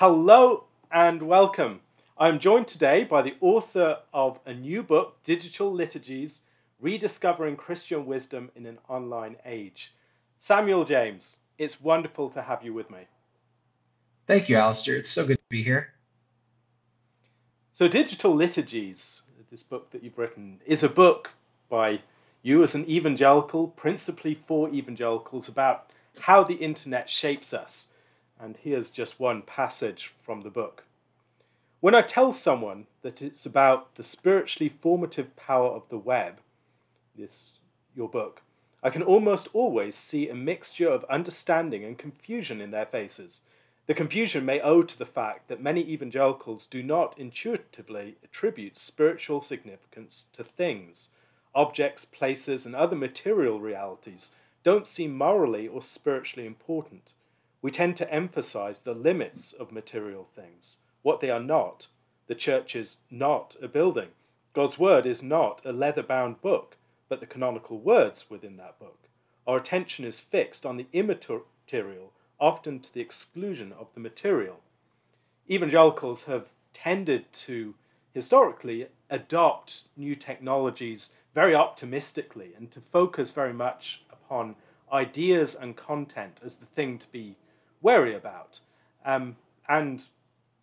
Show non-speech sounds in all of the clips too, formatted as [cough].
Hello and welcome. I'm joined today by the author of a new book, Digital Liturgies Rediscovering Christian Wisdom in an Online Age. Samuel James, it's wonderful to have you with me. Thank you, Alastair. It's so good to be here. So, Digital Liturgies, this book that you've written, is a book by you as an evangelical, principally for evangelicals, about how the internet shapes us and here's just one passage from the book. When I tell someone that it's about the spiritually formative power of the web, this your book, I can almost always see a mixture of understanding and confusion in their faces. The confusion may owe to the fact that many evangelicals do not intuitively attribute spiritual significance to things. Objects, places, and other material realities don't seem morally or spiritually important we tend to emphasize the limits of material things, what they are not. The church is not a building. God's word is not a leather bound book, but the canonical words within that book. Our attention is fixed on the immaterial, often to the exclusion of the material. Evangelicals have tended to historically adopt new technologies very optimistically and to focus very much upon ideas and content as the thing to be wary about. Um, and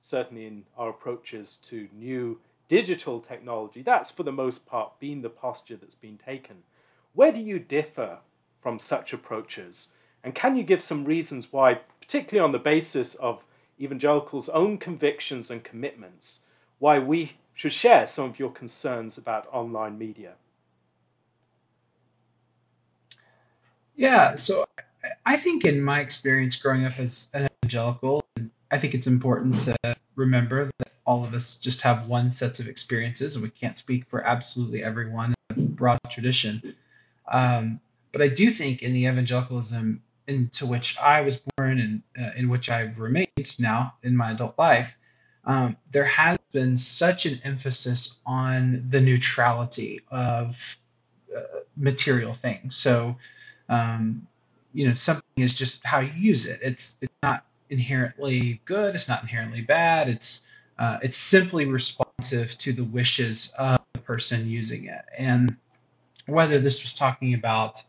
certainly in our approaches to new digital technology, that's for the most part been the posture that's been taken. Where do you differ from such approaches? And can you give some reasons why, particularly on the basis of evangelicals' own convictions and commitments, why we should share some of your concerns about online media? Yeah, so I think in my experience growing up as an evangelical, I think it's important to remember that all of us just have one sets of experiences, and we can't speak for absolutely everyone in a broad tradition. Um, but I do think in the evangelicalism into which I was born and uh, in which I've remained now in my adult life, um, there has been such an emphasis on the neutrality of uh, material things. So, um, you know something is just how you use it. It's it's not inherently good. It's not inherently bad. It's uh, it's simply responsive to the wishes of the person using it. And whether this was talking about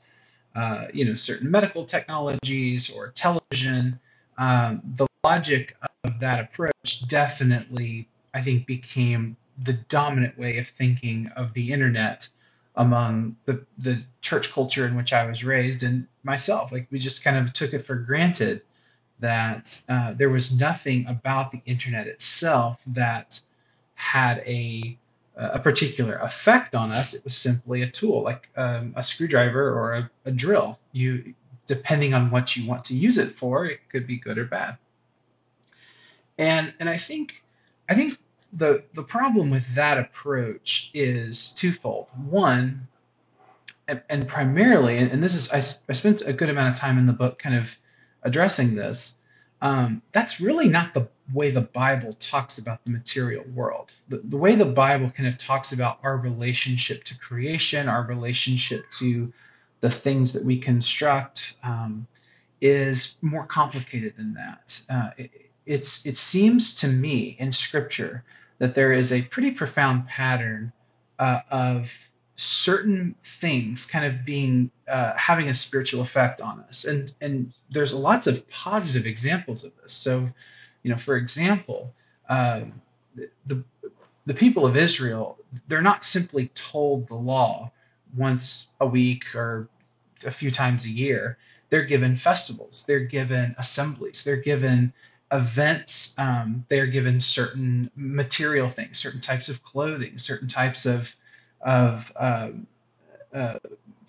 uh, you know certain medical technologies or television, um, the logic of that approach definitely I think became the dominant way of thinking of the internet among the, the church culture in which I was raised and myself. Like we just kind of took it for granted that uh, there was nothing about the internet itself that had a a particular effect on us. It was simply a tool, like um, a screwdriver or a, a drill. You, depending on what you want to use it for, it could be good or bad. And and I think I think the the problem with that approach is twofold. One, and, and primarily, and, and, this is I, I spent a good amount of time in the book kind of addressing this. Um, that's really not the way the Bible talks about the material world. The, the way the Bible kind of talks about our relationship to creation, our relationship to the things that we construct, um, is more complicated than that. Uh, it, it's it seems to me in Scripture that there is a pretty profound pattern uh, of certain things kind of being uh, having a spiritual effect on us. And and there's lots of positive examples of this. So you know for example um, the the people of Israel they're not simply told the law once a week or a few times a year. They're given festivals. They're given assemblies. They're given events, um, they're given certain material things, certain types of clothing, certain types of of um, uh,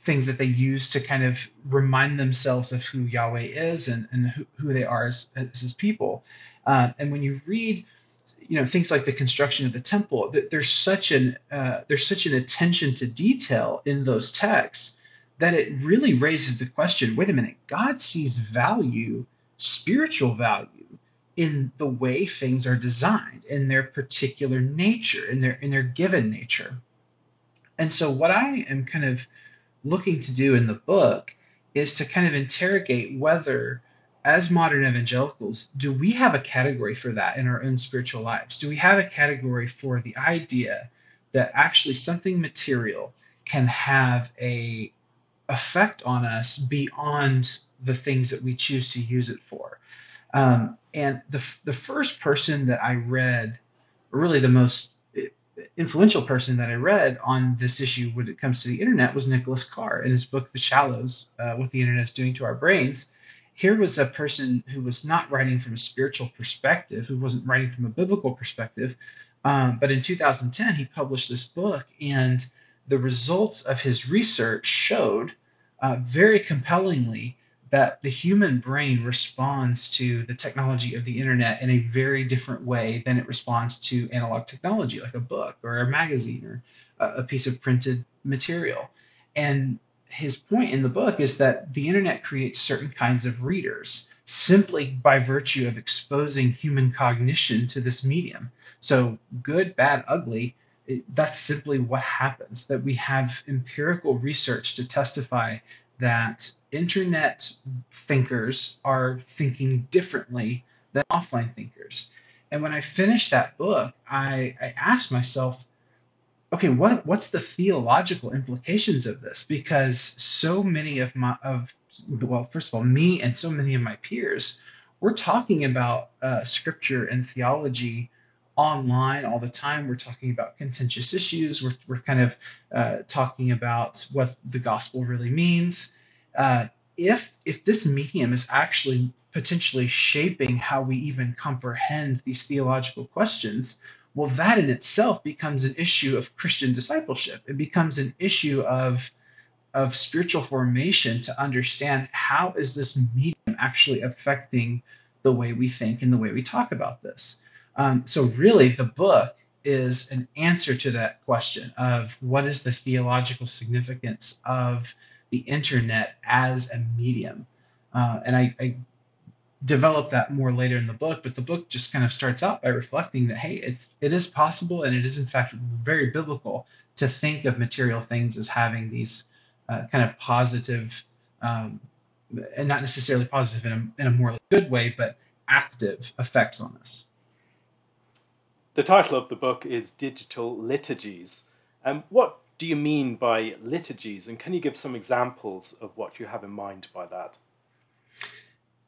things that they use to kind of remind themselves of who Yahweh is and, and who, who they are as, as his people. Uh, and when you read, you know, things like the construction of the temple, there's such an uh, there's such an attention to detail in those texts that it really raises the question: Wait a minute, God sees value, spiritual value in the way things are designed, in their particular nature, in their in their given nature. And so what I am kind of looking to do in the book is to kind of interrogate whether as modern evangelicals, do we have a category for that in our own spiritual lives? Do we have a category for the idea that actually something material can have a effect on us beyond the things that we choose to use it for? Um, and the the first person that I read, or really the most influential person that I read on this issue when it comes to the internet was Nicholas Carr in his book The Shallows, uh, What the Internet is Doing to Our Brains here was a person who was not writing from a spiritual perspective, who wasn't writing from a biblical perspective. Um, but in 2010, he published this book, and the results of his research showed uh, very compellingly that the human brain responds to the technology of the internet in a very different way than it responds to analog technology, like a book or a magazine or a, piece of printed material. And his point in the book is that the internet creates certain kinds of readers simply by virtue of exposing human cognition to this medium. So, good, bad, ugly, that's simply what happens. That we have empirical research to testify that internet thinkers are thinking differently than offline thinkers. And when I finished that book, I, I asked myself, okay, what what's the theological implications of this? Because so many of my of well, first of all, me and so many of my peers, we're talking about uh, scripture and theology online all the time. We're talking about contentious issues. We're, we're kind of uh, talking about what the gospel really means. Uh, if if this medium is actually potentially shaping how we even comprehend these theological questions, well, that in itself becomes an issue of Christian discipleship. It becomes an issue of of spiritual formation to understand how is this medium actually affecting the way we think and the way we talk about this. Um, so really, the book is an answer to that question of what is the theological significance of the internet as a medium. Uh, and I, I develop that more later in the book but the book just kind of starts out by reflecting that hey it's it is possible and it is in fact very biblical to think of material things as having these uh, kind of positive um, and not necessarily positive in a, in a more good way but active effects on us the title of the book is digital liturgies um, what do you mean by liturgies and can you give some examples of what you have in mind by that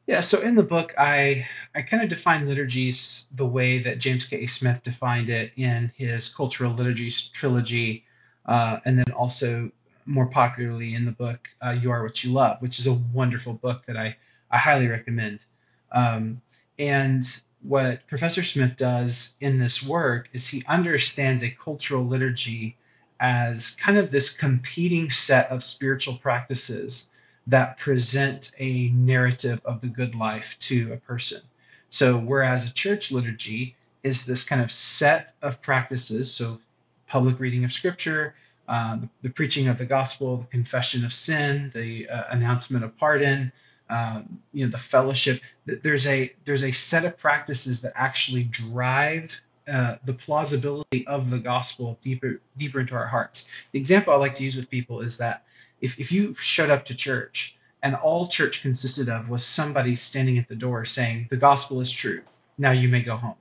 yeah, so in the book, I I kind of define liturgies the way that James K. A. Smith defined it in his Cultural Liturgies trilogy, uh, and then also more popularly in the book uh, You Are What You Love, which is a wonderful book that I, I highly recommend. Um, and what Professor Smith does in this work is he understands a cultural liturgy as kind of this competing set of spiritual practices that present a narrative of the good life to a person. So, whereas a church liturgy is this kind of set of practices, so public reading of scripture, uh, the, the, preaching of the gospel, the confession of sin, the uh, announcement of pardon, um, you know, the fellowship. There's a there's a set of practices that actually drive uh, the plausibility of the gospel deeper deeper into our hearts. The example I like to use with people is that if, if you showed up to church and all church consisted of was somebody standing at the door saying, the gospel is true, now you may go home.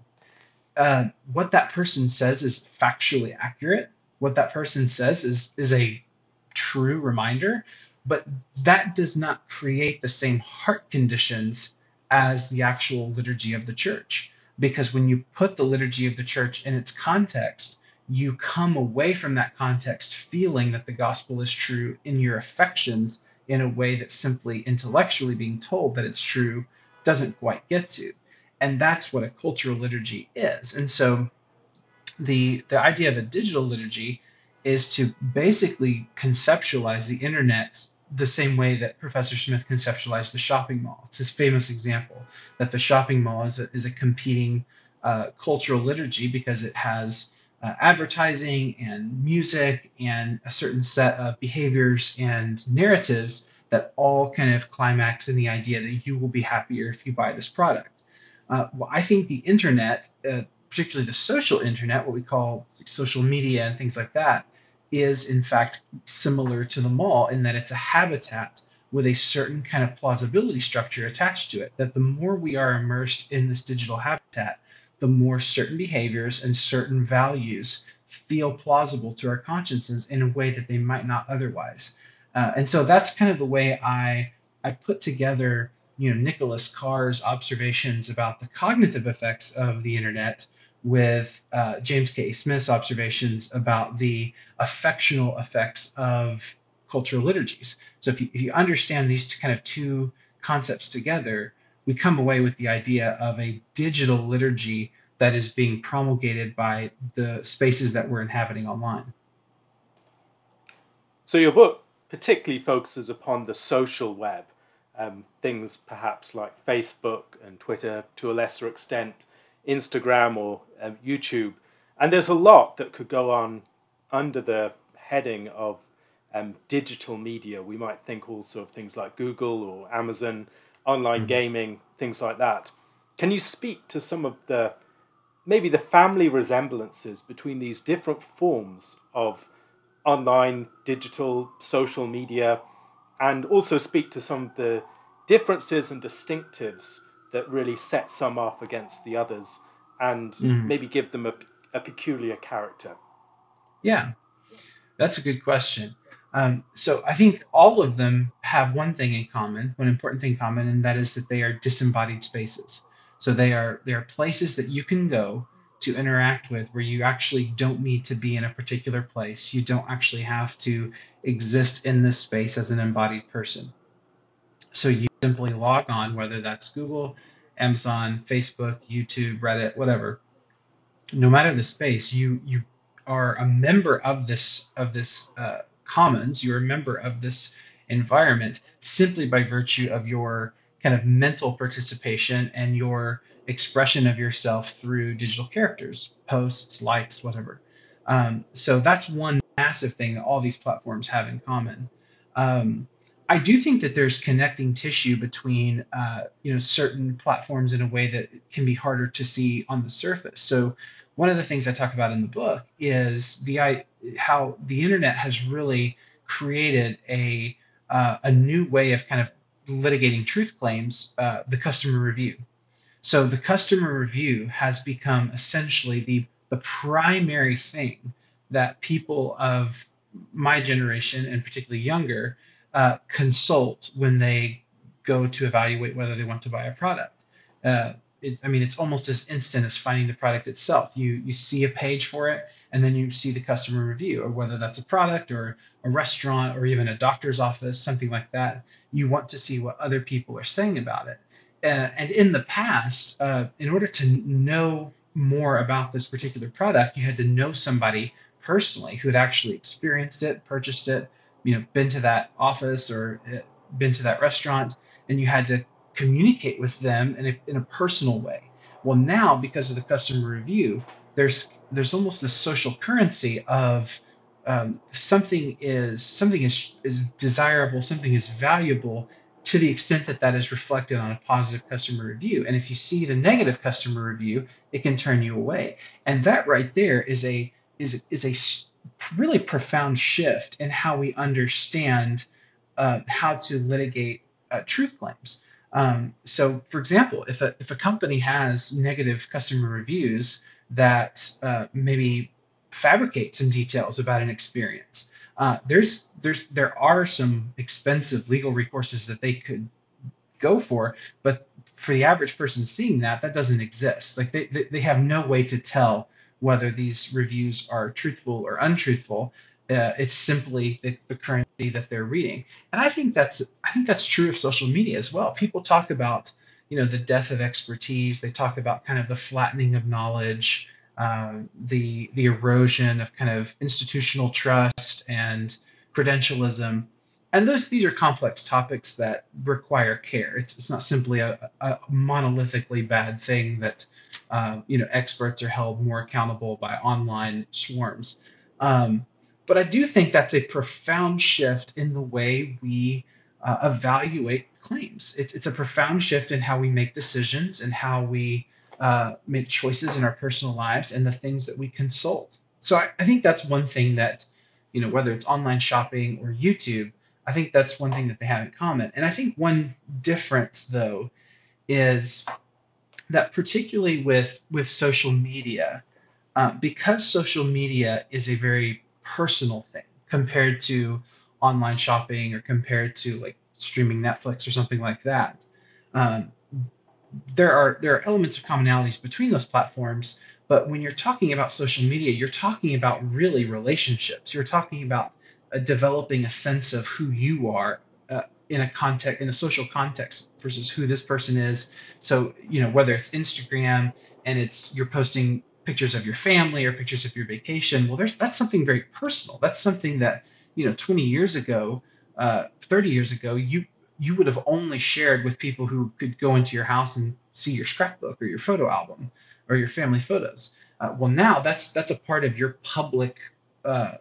Uh, what that person says is factually accurate. What that person says is, is a true reminder, but that does not create the same heart conditions as the actual liturgy of the church. Because when you put the liturgy of the church in its context, you come away from that context feeling that the gospel is true in your affections in a way that simply intellectually being told that it's true doesn't quite get to. And that's what a cultural liturgy is. And so the the idea of a digital liturgy is to basically conceptualize the internet the same way that Professor Smith conceptualized the shopping mall. It's his famous example that the shopping mall is a, is a competing uh, cultural liturgy because it has uh, advertising and music and a certain set of behaviors and narratives that all kind of climax in the idea that you will be happier if you buy this product. Uh, well, I think the internet, uh, particularly the social internet, what we call social media and things like that, is in fact similar to the mall in that it's a habitat with a certain kind of plausibility structure attached to it. That the more we are immersed in this digital habitat, the more certain behaviors and certain values feel plausible to our consciences in a way that they might not otherwise. Uh, and so that's kind of the way I I put together you know Nicholas Carr's observations about the cognitive effects of the internet with uh, James K. Smith's observations about the affectional effects of cultural liturgies. So if you, if you understand these kind of two concepts together, we come away with the idea of a digital liturgy that is being promulgated by the spaces that we're inhabiting online. So your book particularly focuses upon the social web, um, things perhaps like Facebook and Twitter, to a lesser extent, Instagram or um, YouTube. And there's a lot that could go on under the heading of um, digital media. We might think also of things like Google or Amazon, online mm-hmm. gaming, things like that. Can you speak to some of the maybe the family resemblances between these different forms of online, digital, social media, and also speak to some of the differences and distinctives that really set some off against the others and mm. maybe give them a, a peculiar character? Yeah, that's a good question. Um, so I think all of them have one thing in common, one important thing in common, and that is that they are disembodied spaces. So they are they are places that you can go to interact with where you actually don't need to be in a particular place. You don't actually have to exist in this space as an embodied person. So you simply log on, whether that's Google, Amazon, Facebook, YouTube, Reddit, whatever. No matter the space, you you are a member of this of this uh, commons, you're a member of this environment simply by virtue of your kind of mental participation and your expression of yourself through digital characters, posts, likes, whatever. Um, so that's one massive thing that all these platforms have in common. Um, I do think that there's connecting tissue between uh, you know certain platforms in a way that can be harder to see on the surface. So one of the things I talk about in the book is the how the internet has really created a uh, a new way of kind of litigating truth claims, uh, the customer review. So the customer review has become essentially the the primary thing that people of my generation and particularly younger uh, consult when they go to evaluate whether they want to buy a product. Uh, it, I mean, it's almost as instant as finding the product itself. You you see a page for it, and then you see the customer review, or whether that's a product or a restaurant or even a doctor's office, something like that. You want to see what other people are saying about it. Uh, and in the past, uh, in order to know more about this particular product, you had to know somebody personally who had actually experienced it, purchased it, you know, been to that office or uh, been to that restaurant, and you had to communicate with them in a, in a personal way. Well, now because of the customer review, there's there's almost this social currency of um, something is something is is desirable, something is valuable to the extent that that is reflected on a positive customer review. And if you see the negative customer review, it can turn you away. And that right there is a is is a really profound shift in how we understand uh, how to litigate uh, truth claims. Um, so, for example, if a, if a company has negative customer reviews that uh, maybe fabricate some details about an experience, uh, there's there's there are some expensive legal recourses that they could go for, but for the average person seeing that, that doesn't exist. Like they, they, they have no way to tell whether these reviews are truthful or untruthful. Uh, it's simply the, the, currency that they're reading, and I think that's I think that's true of social media as well. People talk about you know the death of expertise. They talk about kind of the flattening of knowledge, um, the the erosion of kind of institutional trust and credentialism, and those these are complex topics that require care. It's it's not simply a, a monolithically bad thing that uh, you know experts are held more accountable by online swarms. Um, but I do think that's a profound shift in the way we uh, evaluate claims. It's, it's a profound shift in how we make decisions and how we uh, make choices in our personal lives and the things that we consult. So I, I, think that's one thing that, you know, whether it's online shopping or YouTube, I think that's one thing that they have in common. And I think one difference, though, is that particularly with with social media, uh, because social media is a very personal thing compared to online shopping or compared to like streaming Netflix or something like that. Um, there are there are elements of commonalities between those platforms, but when you're talking about social media, you're talking about really relationships. You're talking about uh, developing a sense of who you are uh, in a context in a social context versus who this person is. So you know whether it's Instagram and it's you're posting pictures of your family or pictures of your vacation. Well, there's that's something very personal. That's something that you know 20 years ago, uh, 30 years ago, you you would have only shared with people who could go into your house and see your scrapbook or your photo album or your family photos. Uh, well, now that's that's a part of your public uh,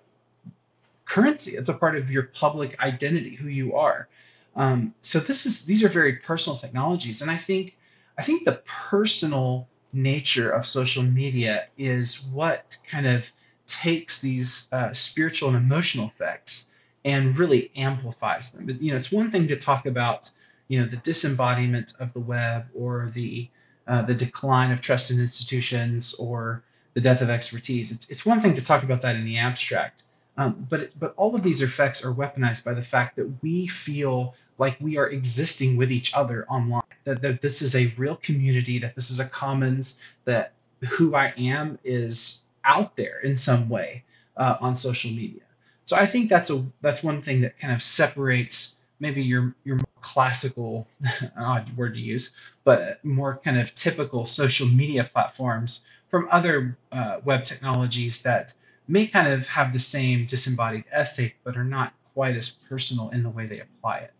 currency. It's a part of your public identity, who you are. Um, so this is these are very personal technologies, and I think I think the personal nature of social media is what kind of takes these uh, spiritual and emotional effects and really amplifies them. But, you know, it's one thing to talk about, you know, the disembodiment of the web or the uh, the decline of trust in institutions or the death of expertise. It's, it's one thing to talk about that in the abstract, um, but but all of these effects are weaponized by the fact that we feel like we are existing with each other online. That, that this is a real community. That this is a commons. That who I am is out there in some way uh, on social media. So I think that's a that's one thing that kind of separates maybe your your more classical [laughs] odd word to use, but more kind of typical social media platforms from other uh, web technologies that may kind of have the same disembodied ethic, but are not quite as personal in the way they apply it.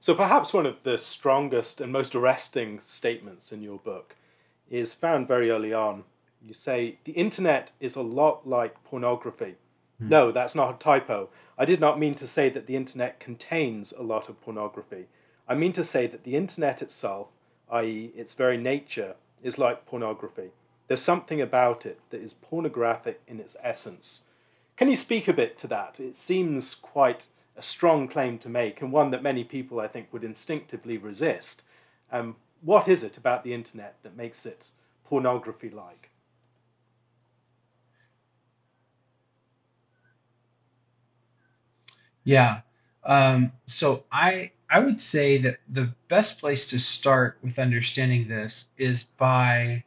So perhaps one of the strongest and most arresting statements in your book is found very early on you say the internet is a lot like pornography. Hmm. No, that's not a typo. I did not mean to say that the internet contains a lot of pornography. I mean to say that the internet itself, i.e., its very nature, is like pornography. There's something about it that is pornographic in its essence. Can you speak a bit to that? It seems quite a strong claim to make, and one that many people, I think, would instinctively resist. Um, what is it about the internet that makes it pornography like? Yeah. Um, so I I would say that the best place to start with understanding this is by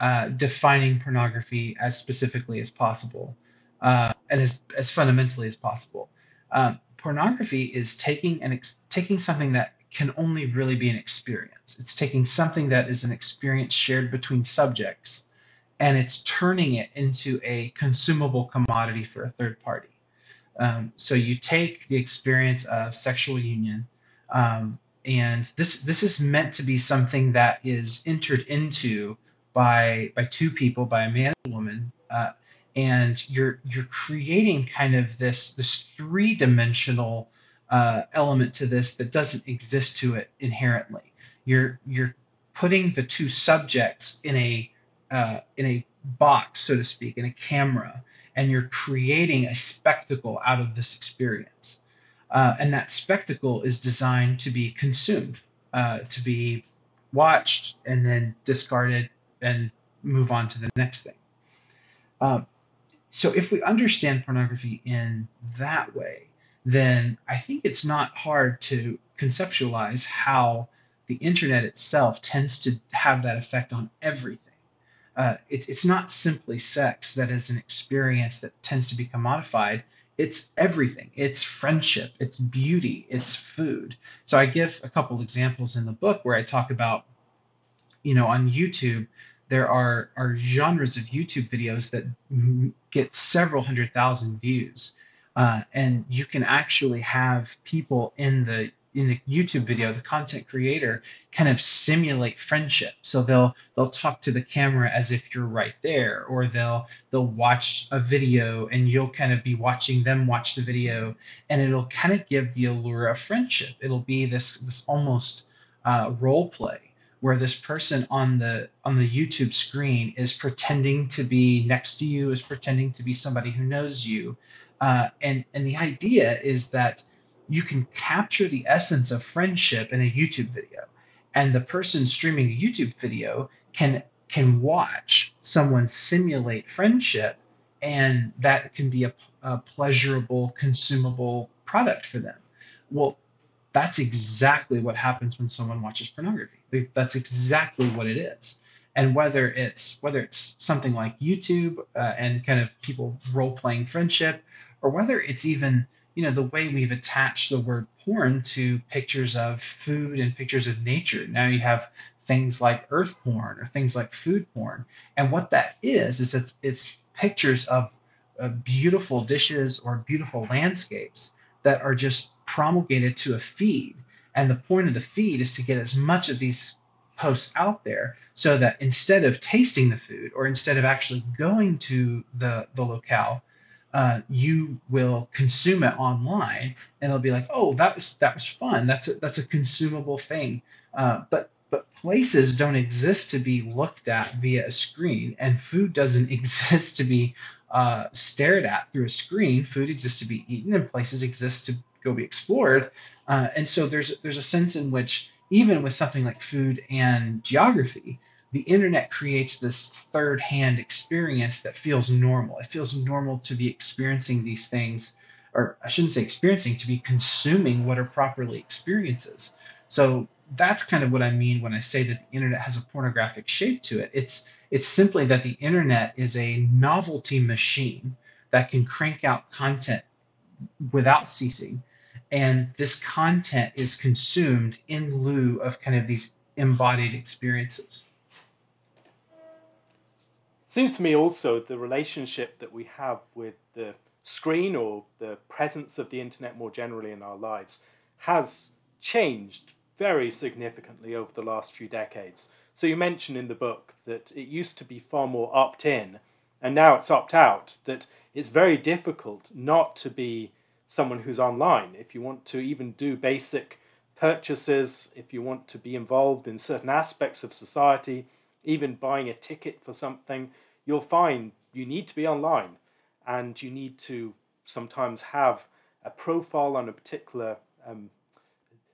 uh, defining pornography as specifically as possible uh, and as, as fundamentally as possible. Um, pornography is taking an ex- taking something that can only really be an experience. It's taking something that is an experience shared between subjects and it's turning it into a consumable commodity for a third party. Um, so you take the experience of sexual union, um, and this this is meant to be something that is entered into by by two people, by a man and a woman, uh, and you're you're creating kind of this this three dimensional uh, element to this that doesn't exist to it inherently. You're you're putting the two subjects in a uh, in a box, so to speak, in a camera, and you're creating a spectacle out of this experience. Uh, and that spectacle is designed to be consumed, uh, to be watched and then discarded and move on to the next thing. Um, so if we understand pornography in that way, then I think it's not hard to conceptualize how the internet itself tends to have that effect on everything uh, it, it's not simply sex that is an experience that tends to be commodified. It's everything. It's friendship. It's beauty. It's food. So I give a couple examples in the book where I talk about, you know, on YouTube, there are, are genres of YouTube videos that get several hundred thousand views. Uh, and you can actually have people in the in the YouTube video, the content creator kind of simulate friendship. So they'll they'll talk to the camera as if you're right there, or they'll they'll watch a video and you'll kind of be watching them watch the video, and it'll kind of give the allure of friendship. It'll be this this almost uh, role play where this person on the on the YouTube screen is pretending to be next to you, is pretending to be somebody who knows you, Uh, and and the idea is that you can capture the essence of friendship in a YouTube video, and the person streaming a YouTube video can can watch someone simulate friendship, and that can be a, a pleasurable, consumable product for them. Well, that's exactly what happens when someone watches pornography. That's exactly what it is. And whether it's whether it's something like YouTube uh, and kind of people role playing friendship, or whether it's even you know the way we've attached the word porn to pictures of food and pictures of nature. Now you have things like earth porn or things like food porn, and what that is is it's, it's pictures of uh, beautiful dishes or beautiful landscapes that are just promulgated to a feed. And the point of the feed is to get as much of these posts out there so that instead of tasting the food or instead of actually going to the, the locale, uh, you will consume it online and it'll be like, oh, that was that was fun. That's a, that's a consumable thing. Uh, but but places don't exist to be looked at via a screen, and food doesn't [laughs] exist to be uh, stared at through a screen. Food exists to be eaten, and places exist to go be explored. Uh, and so there's there's a sense in which even with something like food and geography, the internet creates this third hand experience that feels normal. It feels normal to be experiencing these things, or I shouldn't say experiencing, to be consuming what are properly experiences. So that's kind of what I mean when I say that the internet has a pornographic shape to it. It's it's simply that the internet is a novelty machine that can crank out content without ceasing. And this content is consumed in lieu of kind of these embodied experiences. Seems to me also the relationship that we have with the screen or the presence of the internet more generally in our lives has changed very significantly over the last few decades. So you mentioned in the book that it used to be far more opt in, and now it's opt out, that it's very difficult not to be someone who's online. If you want to even do basic purchases, if you want to be involved in certain aspects of society, even buying a ticket for something, you'll find you need to be online and you need to sometimes have a profile on a particular um,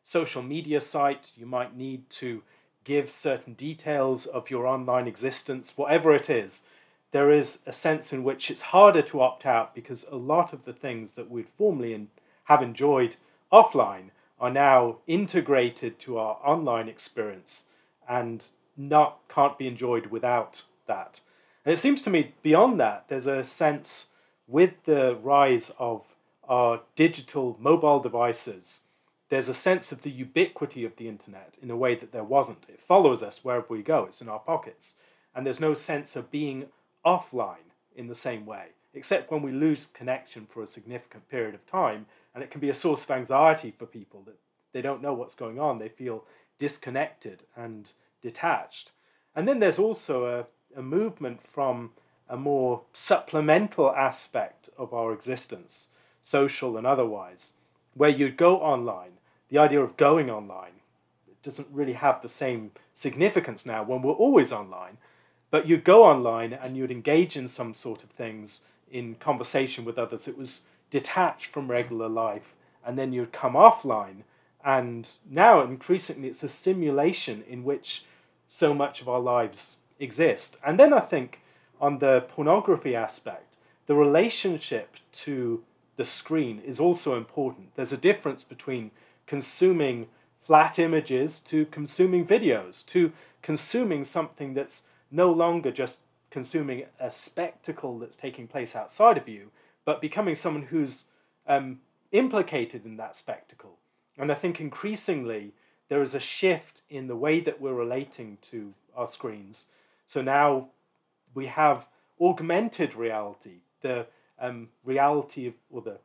social media site. You might need to give certain details of your online existence, whatever it is, there is a sense in which it's harder to opt out because a lot of the things that we'd formerly in, have enjoyed offline are now integrated to our online experience and not can't be enjoyed without that. And it seems to me beyond that, there's a sense with the rise of our digital mobile devices there's a sense of the ubiquity of the internet in a way that there wasn't. It follows us wherever we go, it's in our pockets. And there's no sense of being offline in the same way, except when we lose connection for a significant period of time. And it can be a source of anxiety for people that they don't know what's going on, they feel disconnected and detached. And then there's also a, a movement from a more supplemental aspect of our existence, social and otherwise, where you go online the idea of going online doesn't really have the same significance now when we're always online. But you'd go online and you'd engage in some sort of things in conversation with others. It was detached from regular life, and then you'd come offline. And now, increasingly, it's a simulation in which so much of our lives exist. And then I think on the pornography aspect, the relationship to the screen is also important. There's a difference between consuming flat images to consuming videos to consuming something that's no longer just consuming a spectacle that's taking place outside of you, but becoming someone who's um, implicated in that spectacle. And I think increasingly there is a shift in the way that we're relating to our screens. So now we have augmented reality, the um, reality of, or the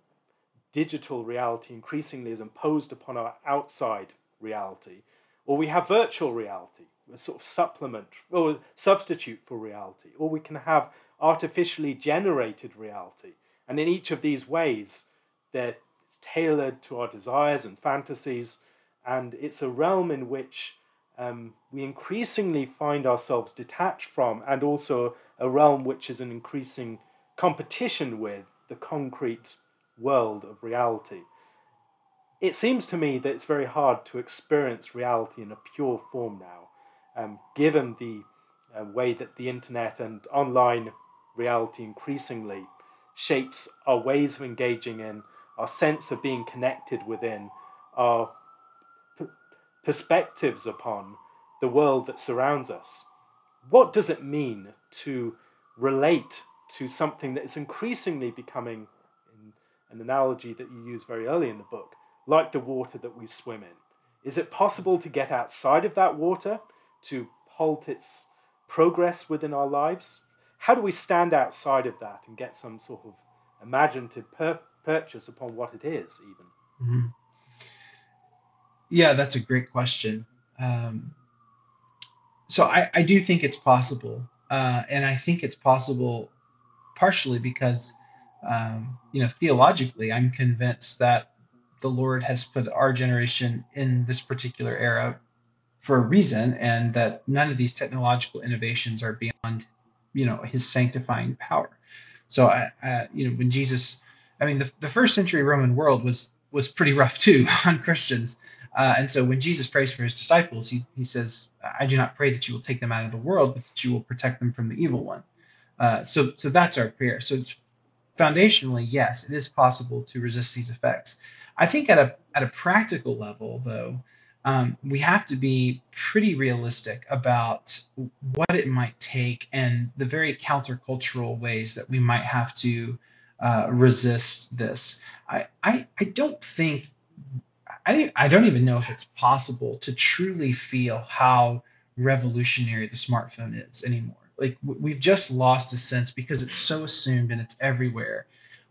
digital reality increasingly is imposed upon our outside reality, or we have virtual reality, a sort of supplement or substitute for reality, or we can have artificially generated reality. And in each of these ways, they're it's tailored to our desires and fantasies, and it's a realm in which um, we increasingly find ourselves detached from, and also a realm which is an increasing competition with the concrete world of reality. It seems to me that it's very hard to experience reality in a pure form now, um, given the uh, way that the internet and online reality increasingly shapes our ways of engaging in, our sense of being connected within, our p- perspectives upon the world that surrounds us. What does it mean to relate to something that is increasingly becoming, in an analogy that you use very early in the book, like the water that we swim in? Is it possible to get outside of that water, to halt its progress within our lives? How do we stand outside of that and get some sort of imaginative per- purchase upon what it is, even? Mm-hmm. Yeah, that's a great question. Um, so I, I do think it's possible, uh, and I think it's possible partially because um, you know theologically I'm convinced that the Lord has put our generation in this particular era for a reason, and that none of these technological innovations are beyond you know His sanctifying power. So I, I you know when Jesus, I mean the, the first century Roman world was was pretty rough too [laughs] on Christians. Uh, and so when Jesus prays for his disciples, he, he says, I do not pray that you will take them out of the world, but that you will protect them from the evil one. Uh, so, so that's our prayer. So foundationally, yes, it is possible to resist these effects. I think at a, at a practical level, though, um, we have to be pretty realistic about what it might take and the very countercultural ways that we might have to uh, resist this. I, I, I don't think I, I don't even know if it's possible to truly feel how revolutionary the smartphone is anymore. Like we've just lost a sense because it's so assumed and it's everywhere.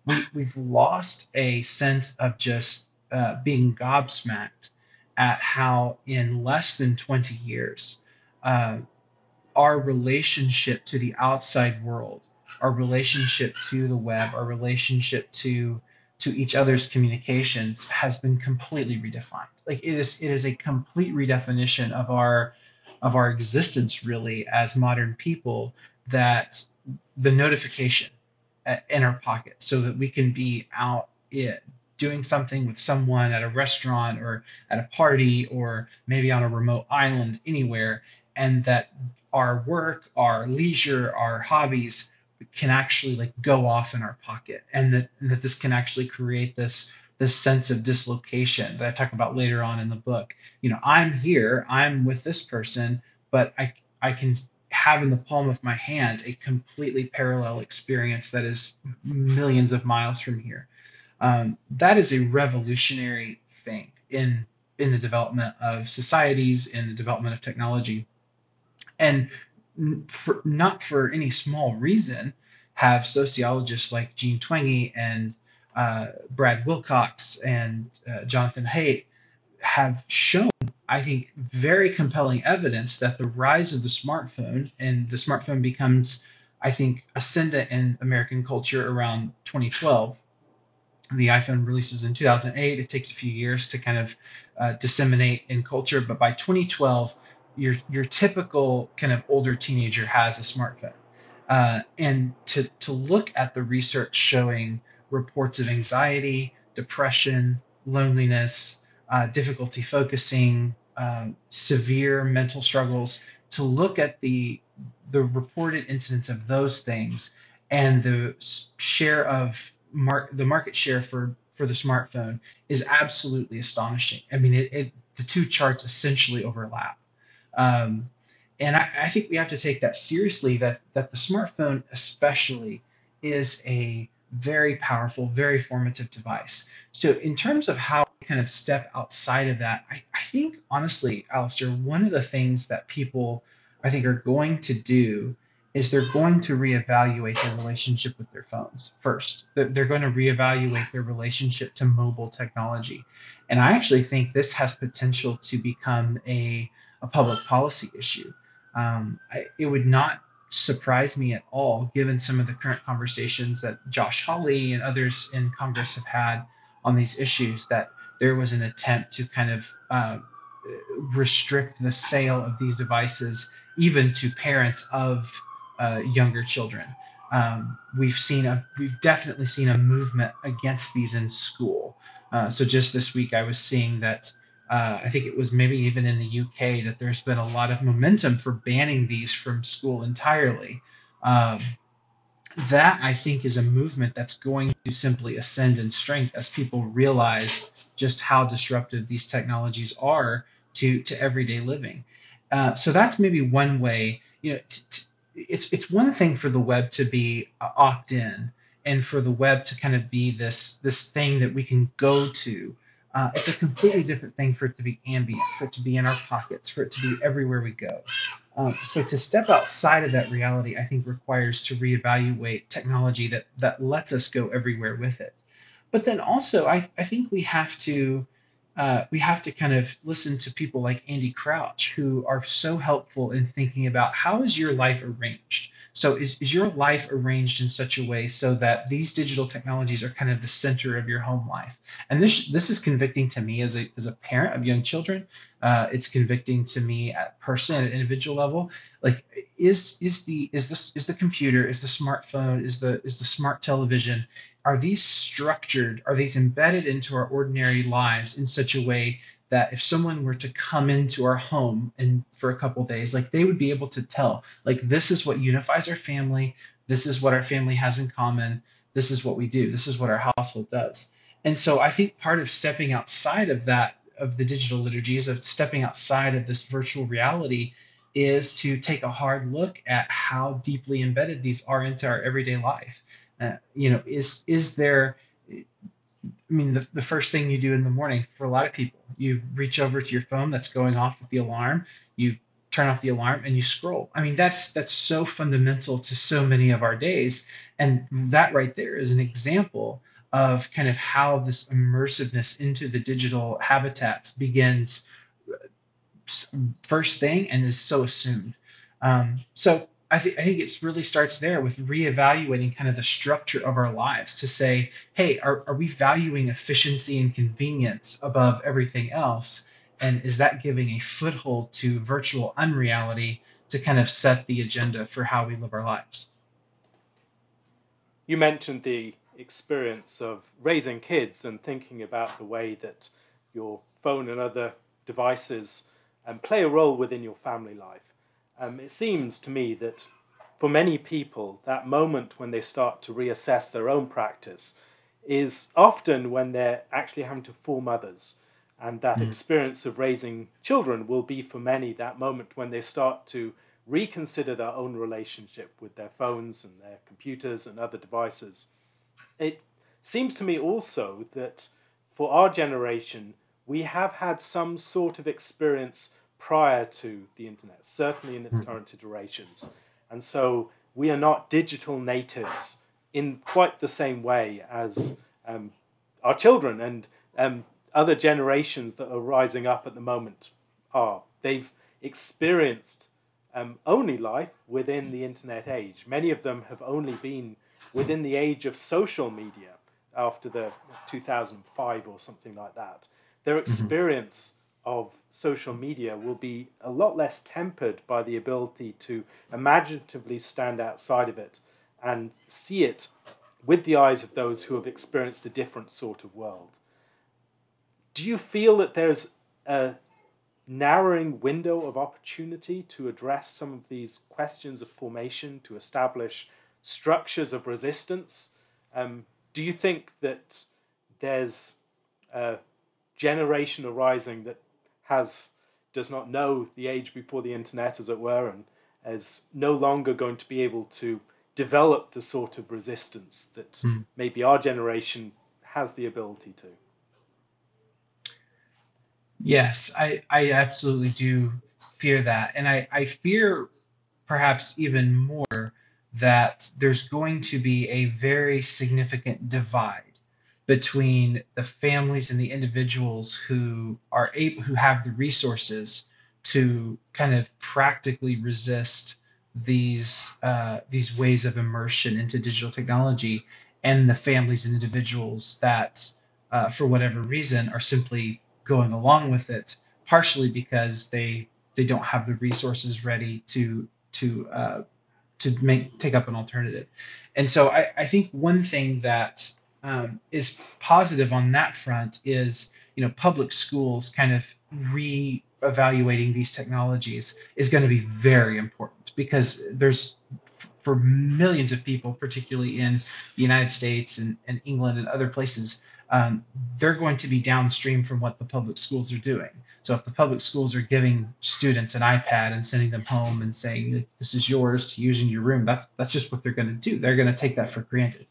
We, we've lost a sense of just uh, being gobsmacked at how in less than 20 years uh, our relationship to the outside world, our relationship to the web, our relationship to to each other's communications has been completely redefined. Like it is it is a complete redefinition of our of our existence really as modern people that the notification in our pocket so that we can be out it doing something with someone at a restaurant or at a party or maybe on a remote island anywhere and that our work our leisure our hobbies can actually like go off in our pocket and that, that this can actually create this this sense of dislocation that I talk about later on in the book. You know, I'm here, I'm with this person, but I I can have in the palm of my hand a completely parallel experience that is millions of miles from here. Um, that is a revolutionary thing in in the development of societies, in the development of technology, and for, not for any small reason, have sociologists like Jean Twenge and uh, Brad Wilcox and uh, Jonathan Haidt have shown, I think, very compelling evidence that the rise of the smartphone and the smartphone becomes, I think, ascendant in American culture around 2012. The iPhone releases in 2008. It takes a few years to kind of uh, disseminate in culture, but by 2012, your your typical kind of older teenager has a smartphone. Uh, and to, to look at the research showing reports of anxiety, depression, loneliness, uh, difficulty focusing, um, severe mental struggles, to look at the the reported incidence of those things and the share of mar- the market share for for the smartphone is absolutely astonishing. I mean, it, it the two charts essentially overlap. Um, and I, I, think we have to take that seriously that, that the smartphone, especially, is a very powerful, very formative device. So, in terms of how we kind of step outside of that, I, I think, honestly, Alastair, one of the things that people I think are going to do is they're going to reevaluate their relationship with their phones first. They're going to reevaluate their relationship to mobile technology. And I actually think this has potential to become a a public policy issue. Um, I, it would not surprise me at all, given some of the current conversations that Josh Hawley and others in Congress have had on these issues, that there was an attempt to kind of uh, restrict the sale of these devices even to parents of uh, younger children. um, we've seen a we've definitely seen a movement against these in school. Uh, so just this week, I was seeing that uh, I think it was maybe even in the UK that there's been a lot of momentum for banning these from school entirely. Um, that I think is a movement that's going to simply ascend in strength as people realize just how disruptive these technologies are to to everyday living. Uh, so that's maybe one way. You know, t- t- it's it's one thing for the web to be uh, opt in and for the web to kind of be this this thing that we can go to uh, it's a completely different thing for it to be ambient, for it to be in our pockets, for it to be everywhere we go. Um, so to step outside of that reality, I think requires to reevaluate technology that that lets us go everywhere with it. But then also, I, I think we have to uh, we have to kind of listen to people like Andy Crouch, who are so helpful in thinking about how is your life arranged. So is, is your life arranged in such a way so that these digital technologies are kind of the center of your home life? And this this is convicting to me as a, as a parent of young children. Uh, it's convicting to me at person at an individual level. Like is is the is this is the computer, is the smartphone, is the is the smart television, are these structured, are these embedded into our ordinary lives in such a way that if someone were to come into our home and for a couple days like they would be able to tell like this is what unifies our family this is what our family has in common this is what we do this is what our household does and so i think part of stepping outside of that of the digital liturgies of stepping outside of this virtual reality is to take a hard look at how deeply embedded these are into our everyday life uh, you know is is there I mean, the, the first thing you do in the morning for a lot of people, you reach over to your phone that's going off with the alarm, you turn off the alarm and you scroll. I mean, that's that's so fundamental to so many of our days. And that right there is an example of kind of how this immersiveness into the digital habitats begins first thing and is so assumed. Um, so I, th- I think it really starts there with reevaluating kind of the structure of our lives to say, hey, are, are we valuing efficiency and convenience above everything else? And is that giving a foothold to virtual unreality to kind of set the agenda for how we live our lives? You mentioned the experience of raising kids and thinking about the way that your phone and other devices um, play a role within your family life. Um, it seems to me that for many people, that moment when they start to reassess their own practice is often when they're actually having to form others. And that mm. experience of raising children will be for many that moment when they start to reconsider their own relationship with their phones and their computers and other devices. It seems to me also that for our generation, we have had some sort of experience prior to the internet, certainly in its hmm. current iterations. And so we are not digital natives in quite the same way as um, our children and um, other generations that are rising up at the moment are. They've experienced um, only life within the internet age. Many of them have only been within the age of social media after the 2005 or something like that. Their mm-hmm. experience of social media will be a lot less tempered by the ability to imaginatively stand outside of it and see it with the eyes of those who have experienced a different sort of world. Do you feel that there's a narrowing window of opportunity to address some of these questions of formation, to establish structures of resistance? Um, do you think that there's a generation arising that has does not know the age before the internet, as it were, and is no longer going to be able to develop the sort of resistance that mm. maybe our generation has the ability to. Yes, I, I absolutely do fear that. And I, I fear perhaps even more that there's going to be a very significant divide between the families and the individuals who are able who have the resources to kind of practically resist these uh, these ways of immersion into digital technology and the families and individuals that uh, for whatever reason are simply going along with it partially because they they don't have the resources ready to to uh, to make take up an alternative. And so I, I think one thing that um, is positive on that front is you know public schools kind of re-evaluating these technologies is going to be very important because there's for millions of people, particularly in the United States and, and England and other places, um, they're going to be downstream from what the public schools are doing. So if the public schools are giving students an iPad and sending them home and saying this is yours to use in your room, that's that's just what they're going to do. They're going to take that for granted.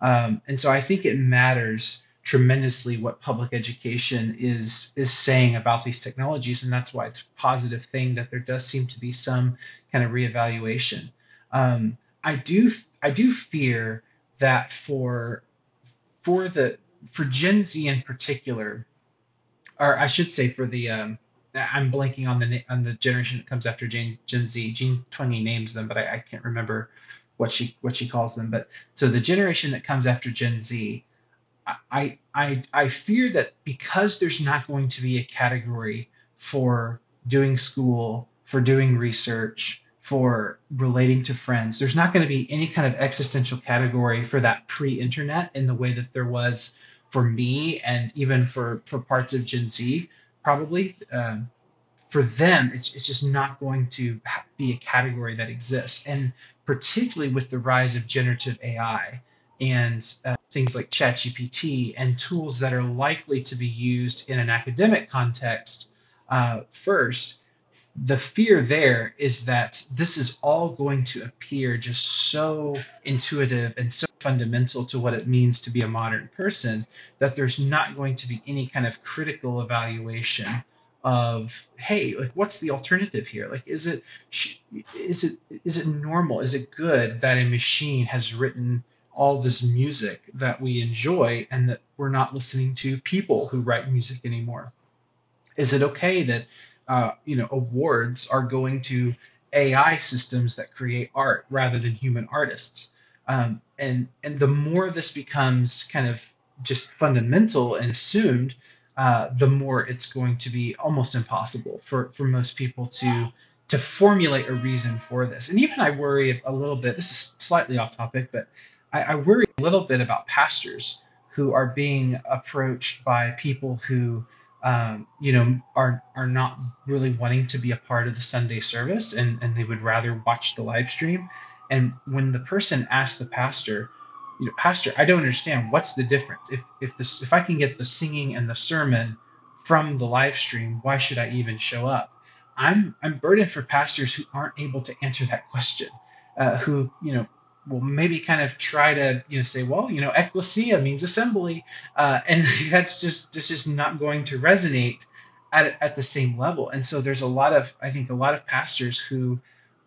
Um, and so I think it matters tremendously what public education is is saying about these technologies, and that's why it's a positive thing that there does seem to be some kind of reevaluation. Um, I do I do fear that for for the for Gen Z in particular, or I should say for the um, I'm blanking on the on the generation that comes after Gen, Gen Z. Jean Twenge names them, but I, I can't remember what she what she calls them. But so the generation that comes after Gen Z, I I I fear that because there's not going to be a category for doing school, for doing research, for relating to friends, there's not going to be any kind of existential category for that pre-internet in the way that there was for me and even for for parts of Gen Z, probably. Um, for them, it's, it's just not going to be a category that exists. And particularly with the rise of generative AI and uh, things like ChatGPT and tools that are likely to be used in an academic context uh, first, the fear there is that this is all going to appear just so intuitive and so fundamental to what it means to be a modern person that there's not going to be any kind of critical evaluation of hey like what's the alternative here? Like is it is it is it normal? Is it good that a machine has written all this music that we enjoy and that we're not listening to people who write music anymore? Is it okay that uh, you know awards are going to AI systems that create art rather than human artists. Um, and and the more this becomes kind of just fundamental and assumed, uh, the more it's going to be almost impossible for for most people to to formulate a reason for this. And even I worry a little bit. This is slightly off topic, but I, I worry a little bit about pastors who are being approached by people who um, you know, are are not really wanting to be a part of the Sunday service, and and they would rather watch the live stream. And when the person asks the pastor, you know, Pastor, I don't understand. What's the difference? If if this if I can get the singing and the sermon from the live stream, why should I even show up? I'm I'm burdened for pastors who aren't able to answer that question, uh, who you know will maybe kind of try to you know say well you know ecclesia means assembly uh, and [laughs] that's just this is not going to resonate at, at the same level. And so there's a lot of i think a lot of pastors who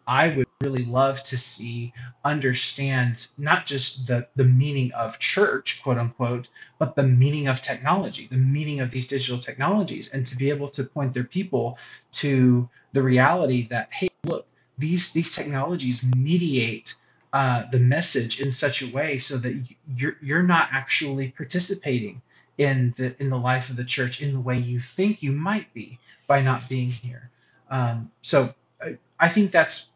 i would really love to see understand not just the the meaning of church quote unquote but the meaning of technology the meaning of these digital technologies and to be able to point their people to the reality that hey look these these technologies mediate uh, the message in such a way so that you're you're not actually participating in the in the life of the church in the way you think you might be by not being here. Um, so I, I think that's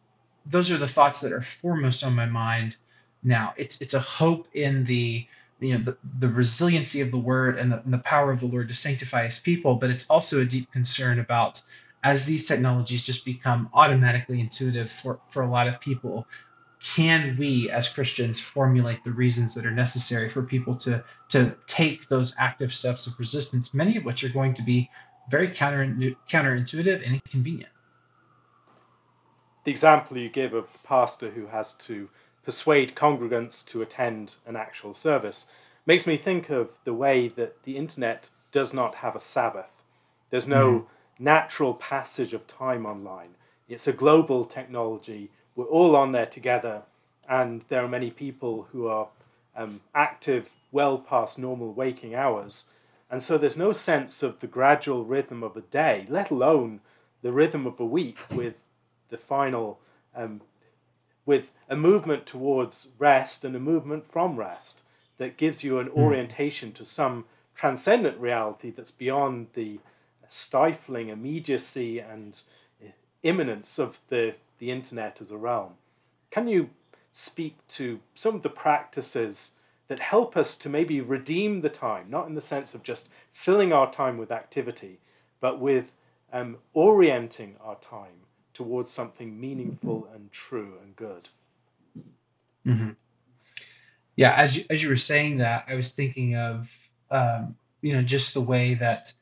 those are the thoughts that are foremost on my mind now. It's it's a hope in the you know the, the resiliency of the word and the, and the power of the Lord to sanctify His people, but it's also a deep concern about as these technologies just become automatically intuitive for, for a lot of people, can we as Christians formulate the reasons that are necessary for people to to take those active steps of resistance, many of which are going to be very counter counterintuitive and inconvenient. The example you give of the pastor who has to persuade congregants to attend an actual service makes me think of the way that the internet does not have a Sabbath. There's no mm. natural passage of time online. It's a global technology we're all on there together, and there are many people who are um, active well past normal waking hours. And so there's no sense of the gradual rhythm of a day, let alone the rhythm of a week with the final, um, with a movement towards rest and a movement from rest that gives you an hmm. orientation to some transcendent reality that's beyond the stifling immediacy and immanence of the the internet as a realm. can you speak to some of the practices that help us to maybe redeem the time, not in the sense of just filling our time with activity, but with um, orienting our time towards something meaningful and true and good. Mm-hmm. Yeah, as you, as you were saying that, I was thinking of um, you know just the way that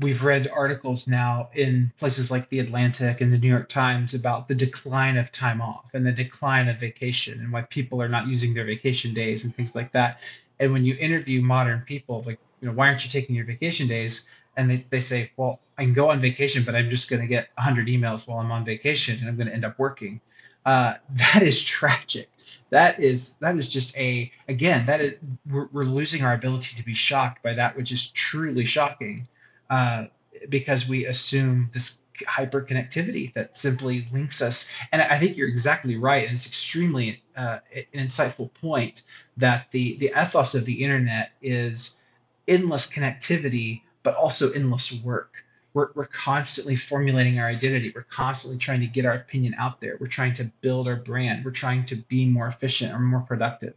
we've read articles now in places like the Atlantic and the New York Times about the decline of time off and the decline of vacation and why people are not using their vacation days and things like that. And when you interview modern people, like you know, why aren't you taking your vacation days? and they, they say, well, I can go on vacation, but I'm just going to get 100 emails while I'm on vacation and I'm going to end up working. Uh, that is tragic. That is that is just a again that is we're, we're losing our ability to be shocked by that which is truly shocking uh, because we assume this hyperconnectivity that simply links us. And I think you're exactly right, and it's extremely uh, an insightful point that the the ethos of the internet is endless connectivity but also endless work. We're, we're constantly formulating our identity. We're constantly trying to get our opinion out there. We're trying to build our brand. We're trying to be more efficient or more productive.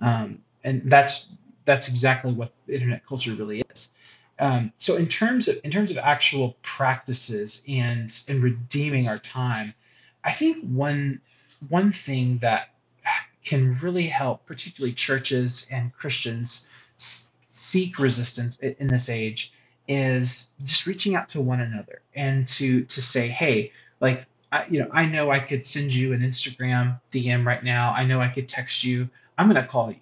Um, and that's that's exactly what internet culture really is. Um, so in terms of in terms of actual practices and and redeeming our time, I think one one thing that can really help, particularly churches and Christians, seek resistance in this age is just reaching out to one another and to to say, hey, like I, you know, I know I could send you an Instagram DM right now. I know I could text you. I'm gonna call you,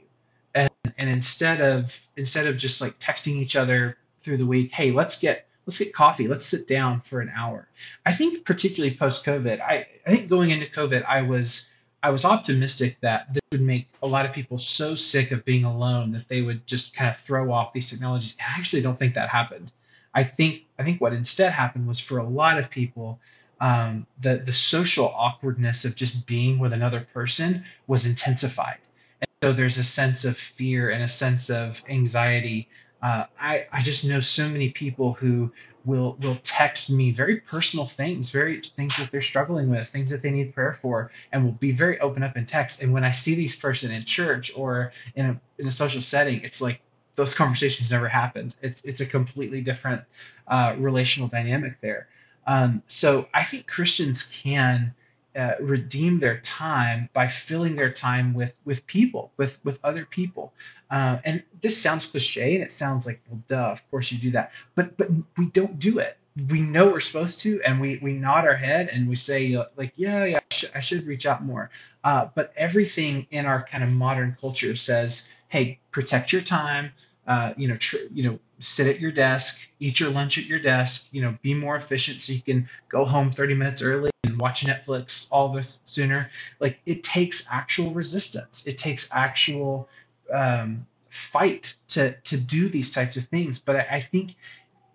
and and instead of instead of just like texting each other through the week, hey, let's get let's get coffee. Let's sit down for an hour. I think particularly post COVID, I I think going into COVID, I was I was optimistic that this would make a lot of people so sick of being alone that they would just kind of throw off these technologies. I actually don't think that happened. I think I think what instead happened was for a lot of people, um, the the social awkwardness of just being with another person was intensified, and so there's a sense of fear and a sense of anxiety. Uh, I I just know so many people who will will text me very personal things, very things that they're struggling with, things that they need prayer for, and will be very open up in text. And when I see these person in church or in a in a social setting, it's like those conversations never happened. It's it's a completely different uh, relational dynamic there. Um, so I think Christians can uh, redeem their time by filling their time with with people, with with other people. Uh, and this sounds cliche, and it sounds like, well, duh, of course you do that. But but we don't do it. We know we're supposed to, and we we nod our head and we say like, yeah, yeah, I, sh- I should reach out more. Uh, but everything in our kind of modern culture says, hey, protect your time. Uh, you know, tr- you know, sit at your desk, eat your lunch at your desk. You know, be more efficient so you can go home 30 minutes early watch Netflix all this sooner. Like it takes actual resistance. It takes actual um, fight to to do these types of things. But I, I think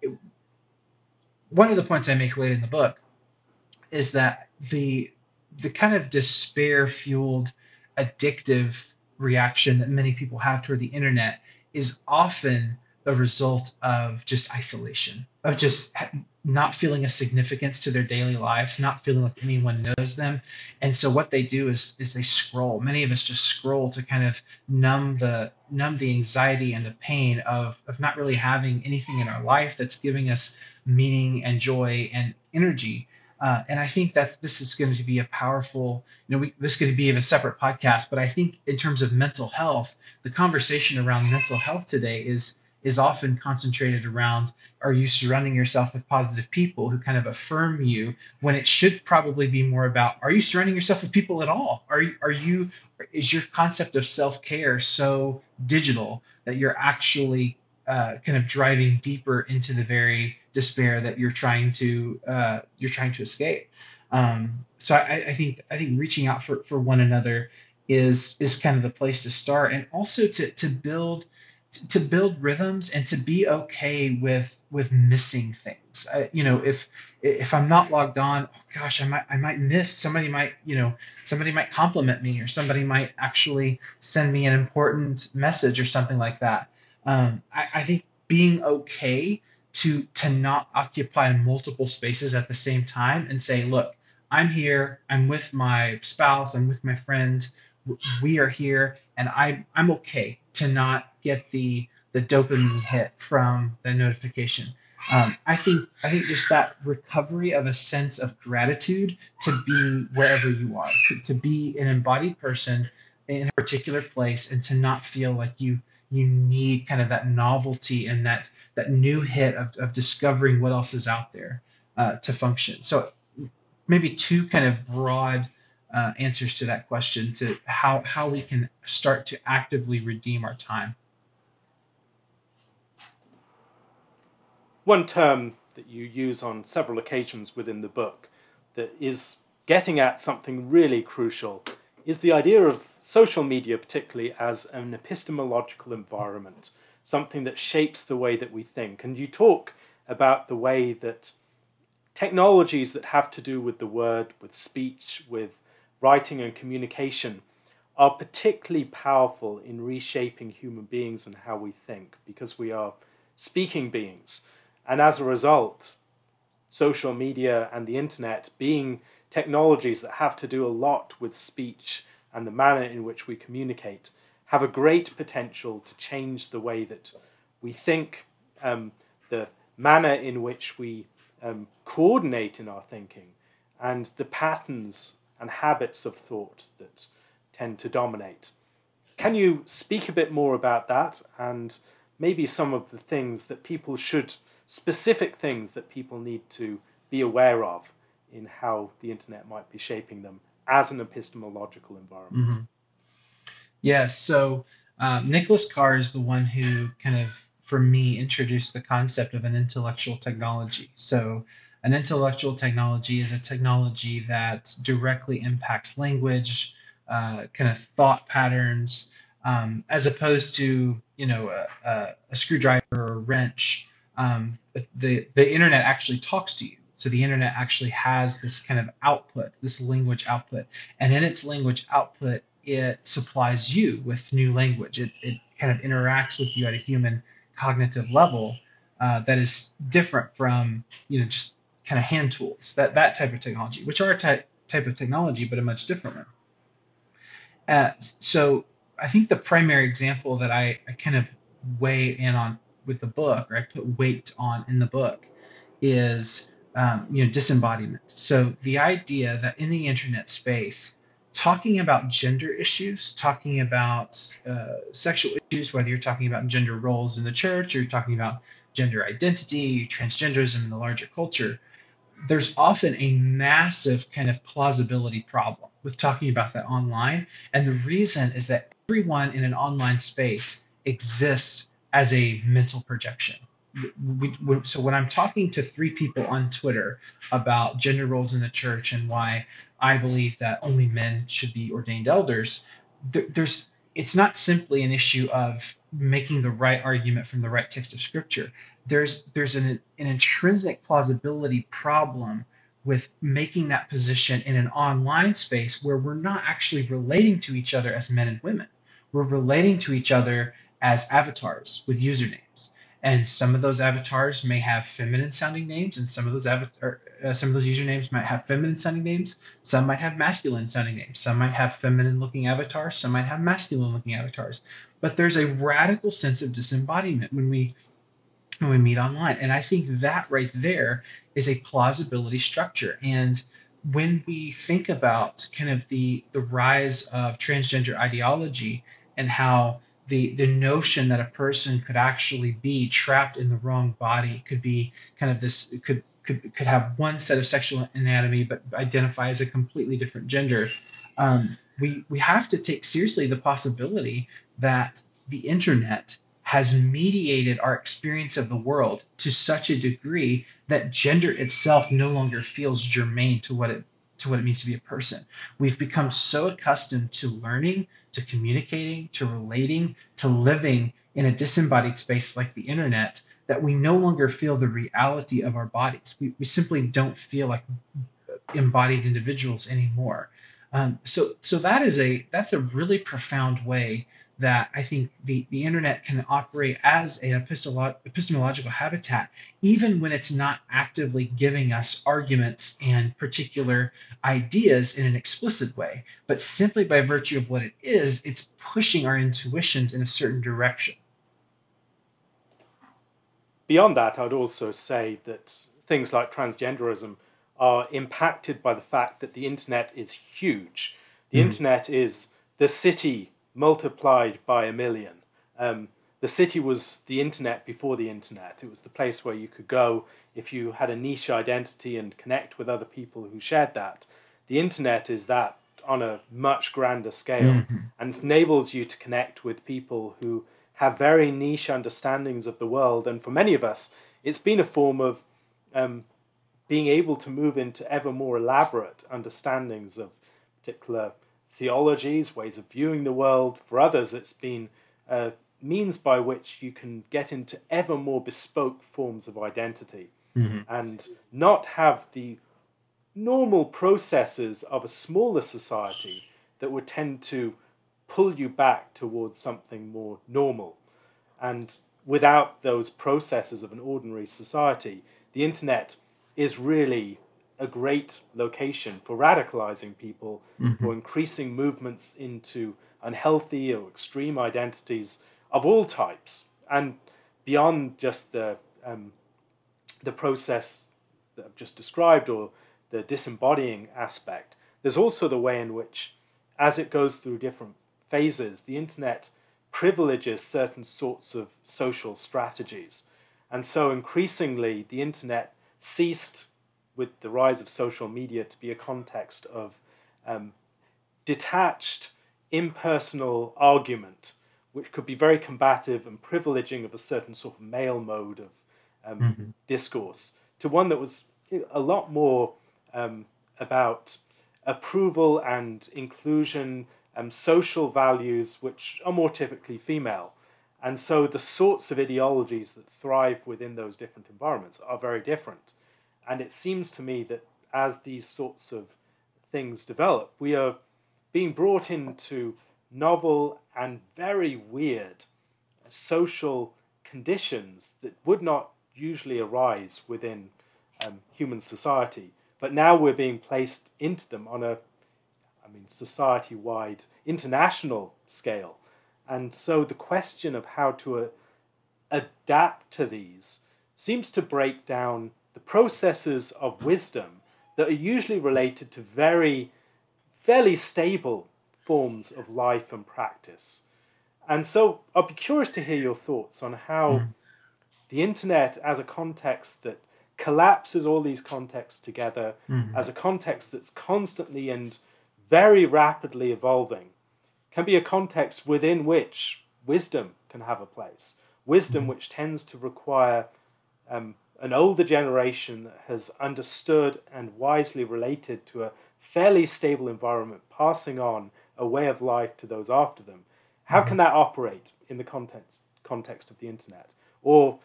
it, one of the points I make late in the book is that the the kind of despair fueled addictive reaction that many people have toward the internet is often a result of just isolation, of just not feeling a significance to their daily lives, not feeling like anyone knows them. And so what they do is is they scroll. Many of us just scroll to kind of numb the numb the anxiety and the pain of of not really having anything in our life that's giving us meaning and joy and energy. Uh, and I think that this is going to be a powerful, you know, we, this could be a separate podcast, but I think in terms of mental health, the conversation around mental health today is is often concentrated around are you surrounding yourself with positive people who kind of affirm you when it should probably be more about are you surrounding yourself with people at all? Are you are you is your concept of self-care so digital that you're actually uh, kind of driving deeper into the very despair that you're trying to uh, you're trying to escape? Um, so I, I think I think reaching out for, for one another is is kind of the place to start and also to to build to build rhythms and to be okay with with missing things. I, you know, if if I'm not logged on, oh gosh, I might I might miss somebody might you know somebody might compliment me or somebody might actually send me an important message or something like that. Um, I, I think being okay to to not occupy multiple spaces at the same time and say, look, I'm here, I'm with my spouse, I'm with my friend, we are here, and I, I'm okay to not get the the dopamine hit from the notification. Um, I think I think just that recovery of a sense of gratitude to be wherever you are, to, to be an embodied person in a particular place, and to not feel like you you need kind of that novelty and that that new hit of, of discovering what else is out there uh, to function. So maybe two kind of broad uh, answers to that question to how how we can start to actively redeem our time. One term that you use on several occasions within the book that is getting at something really crucial is the idea of social media, particularly as an epistemological environment, something that shapes the way that we think. And you talk about the way that technologies that have to do with the word, with speech, with writing and communication are particularly powerful in reshaping human beings and how we think because we are speaking beings. And as a result, social media and the internet being technologies that have to do a lot with speech and the manner in which we communicate have a great potential to change the way that we think, um, the manner in which we um, coordinate in our thinking, and the patterns and habits of thought that tend to dominate. Can you speak a bit more about that and maybe some of the things that people should specific things that people need to be aware of in how the internet might be shaping them as an epistemological environment. Mm-hmm. Yes, yeah, so um, Nicholas Carr is the one who kind of, for me, introduced the concept of an intellectual technology. So, an intellectual technology is a technology that directly impacts language, uh, kind of thought patterns, um, as opposed to you know a, a, a screwdriver or a wrench um, the the internet actually talks to you. So the internet actually has this kind of output, this language output, and in its language output, it supplies you with new language. It, it kind of interacts with you at a human cognitive level uh, that is different from you know just kind of hand tools that that type of technology, which are a type type of technology, but a much different one. Uh, so I think the primary example that I, I kind of weigh in on with the book, or I put weight on in the book, is um, you know disembodiment. So the idea that in the internet space, talking about gender issues, talking about uh, sexual issues, whether you're talking about gender roles in the church or you're talking about gender identity, transgenderism in the larger culture, there's often a massive kind of plausibility problem with talking about that online. And the reason is that everyone in an online space exists as a mental projection. We, we, so when I'm talking to three people on Twitter about gender roles in the church and why I believe that only men should be ordained elders, there, there's it's not simply an issue of making the right argument from the right text of scripture. There's there's an, an intrinsic plausibility problem with making that position in an online space where we're not actually relating to each other as men and women. We're relating to each other as avatars with usernames. And some of those avatars may have feminine sounding names, and some of those avatar, uh, some of those usernames might have feminine sounding names. Some might have masculine sounding names. Some might have feminine looking avatars. Some might have masculine looking avatars. But there's a radical sense of disembodiment when we when we meet online, and I think that right there is a plausibility structure. And when we think about kind of the the rise of transgender ideology and how the the notion that a person could actually be trapped in the wrong body could be kind of this could could could have one set of sexual anatomy but identify as a completely different gender. Um, we we have to take seriously the possibility that the internet has mediated our experience of the world to such a degree that gender itself no longer feels germane to what it to what it means to be a person. We've become so accustomed to learning, to communicating, to relating, to living in a disembodied space like the internet that we no longer feel the reality of our bodies. We, we simply don't feel like embodied individuals anymore. Um, so so that is a that's a really profound way that I think the, the internet can operate as an epistolo- epistemological habitat, even when it's not actively giving us arguments and particular ideas in an explicit way, but simply by virtue of what it is, it's pushing our intuitions in a certain direction. Beyond that, I'd also say that things like transgenderism are impacted by the fact that the internet is huge. The mm. internet is the city multiplied by a million. Um, the city was the internet before the internet. It was the place where you could go if you had a niche identity and connect with other people who shared that. The internet is that on a much grander scale mm-hmm. and enables you to connect with people who have very niche understandings of the world. And for many of us, it's been a form of um, being able to move into ever more elaborate understandings of particular theologies, ways of viewing the world. For others, it's been a means by which you can get into ever more bespoke forms of identity mm-hmm. and not have the normal processes of a smaller society that would tend to pull you back towards something more normal. And without those processes of an ordinary society, the internet is really a great location for radicalizing people, mm-hmm. for increasing movements into unhealthy or extreme identities of all types, and beyond just the um, the process that I've just described or the disembodying aspect. There's also the way in which, as it goes through different phases, the internet privileges certain sorts of social strategies, and so increasingly the internet ceased with the rise of social media to be a context of um, detached, impersonal argument, which could be very combative and privileging of a certain sort of male mode of um, mm-hmm. discourse, to one that was a lot more um, about approval and inclusion, and social values, which are more typically female. And so the sorts of ideologies that thrive within those different environments are very different. And it seems to me that as these sorts of things develop, we are being brought into novel and very weird social conditions that would not usually arise within um, human society. But now we're being placed into them on a, I mean, society wide, international scale. And so the question of how to uh, adapt to these seems to break down processes of wisdom that are usually related to very, fairly stable forms of life and practice. And so I'd be curious to hear your thoughts on how mm. the internet, as a context that collapses all these contexts together, mm. as a context that's constantly and very rapidly evolving, can be a context within which wisdom can have a place. Wisdom mm. which tends to require um, an older generation that has understood and wisely related to a fairly stable environment, passing on a way of life to those after them. How can that operate in the context context of the internet? Or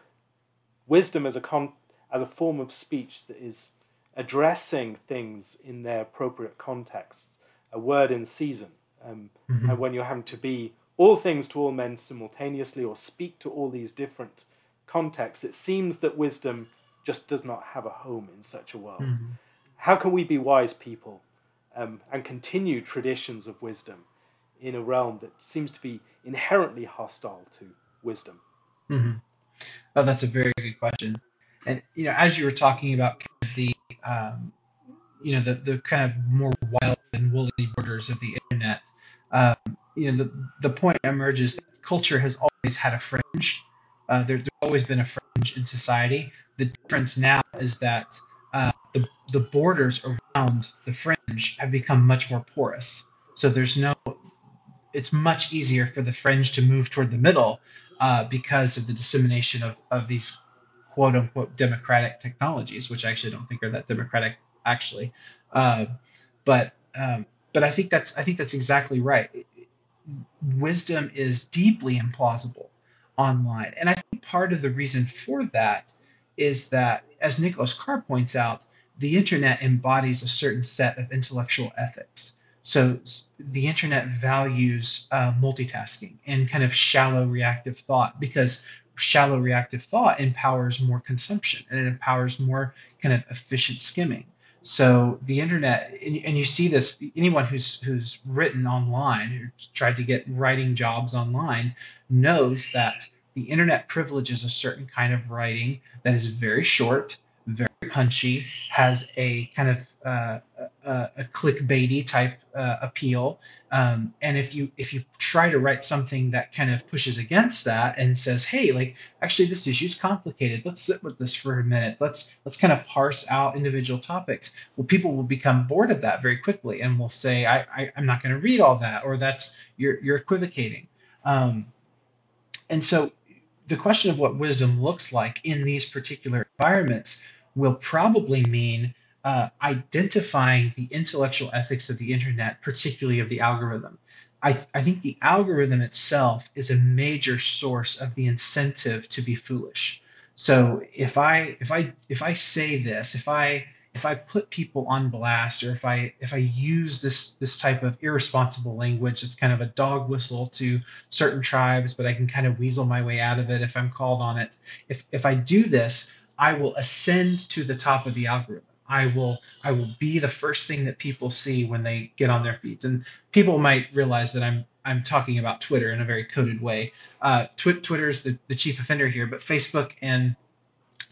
wisdom as a con- as a form of speech that is addressing things in their appropriate contexts, a word in season, um, mm-hmm. and when you're having to be all things to all men simultaneously or speak to all these different context, it seems that wisdom just does not have a home in such a world. Mm-hmm. How can we be wise people um, and continue traditions of wisdom in a realm that seems to be inherently hostile to wisdom? Mm-hmm. Oh, that's a very good question. And you know, as you were talking about the um, you know the the kind of more wild and woolly borders of the internet, um, you know, the the point emerges that culture has always had a fringe uh, there, there's always been a fringe in society. The difference now is that uh, the, the borders around the fringe have become much more porous. So there's no, it's much easier for the fringe to move toward the middle uh, because of the dissemination of, of these quote unquote democratic technologies, which I actually don't think are that democratic actually. Uh, but um, but I think that's I think that's exactly right. Wisdom is deeply implausible online. And I think part of the reason for that is that, as Nicholas Carr points out, the internet embodies a certain set of intellectual ethics. So the internet values uh, multitasking and kind of shallow reactive thought because shallow reactive thought empowers more consumption and it empowers more kind of efficient skimming. So the internet, and, you see this, anyone who's who's written online, who tried to get writing jobs online, knows that the internet privileges a certain kind of writing that is very short, punchy, has a kind of uh, a, a clickbaity type uh, appeal. Um, and if you if you try to write something that kind of pushes against that and says, hey, like actually this issue's complicated. Let's sit with this for a minute. Let's let's kind of parse out individual topics. Well, people will become bored of that very quickly and will say, I, I am not going to read all that, or that's you're you're equivocating. Um, and so the question of what wisdom looks like in these particular environments will probably mean uh, identifying the intellectual ethics of the internet, particularly of the algorithm. I, I think the algorithm itself is a major source of the incentive to be foolish. So if I if I if I say this, if I if I put people on blast or if I if I use this this type of irresponsible language, it's kind of a dog whistle to certain tribes, but I can kind of weasel my way out of it if I'm called on it. If if I do this, I will ascend to the top of the algorithm. I will I will be the first thing that people see when they get on their feeds. And people might realize that I'm I'm talking about Twitter in a very coded way. Uh, Tw- Twitter's the, the chief offender here, but Facebook and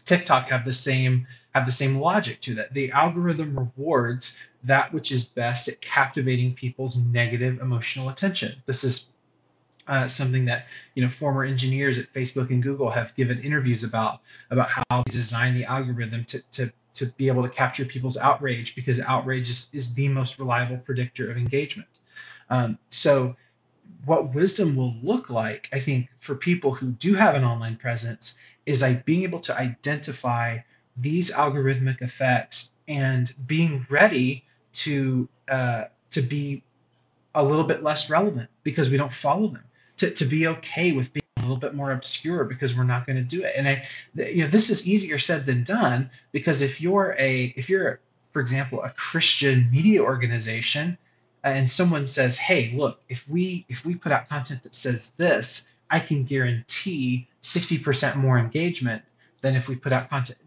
TikTok have the same have the same logic to that. The algorithm rewards that which is best at captivating people's negative emotional attention. This is uh, something that you know former engineers at Facebook and Google have given interviews about about how they design the algorithm to, to to be able to capture people's outrage because outrage is, is the most reliable predictor of engagement. Um, so, what wisdom will look like, I think, for people who do have an online presence is like being able to identify these algorithmic effects and being ready to uh, to be a little bit less relevant because we don't follow them. To, to be okay with being a little bit more obscure because we're not going to do it. And I, you know, this is easier said than done because if you're a, if you're, for example, a Christian media organization, uh, and someone says, "Hey, look, if we if we put out content that says this, I can guarantee 60% more engagement than if we put out content."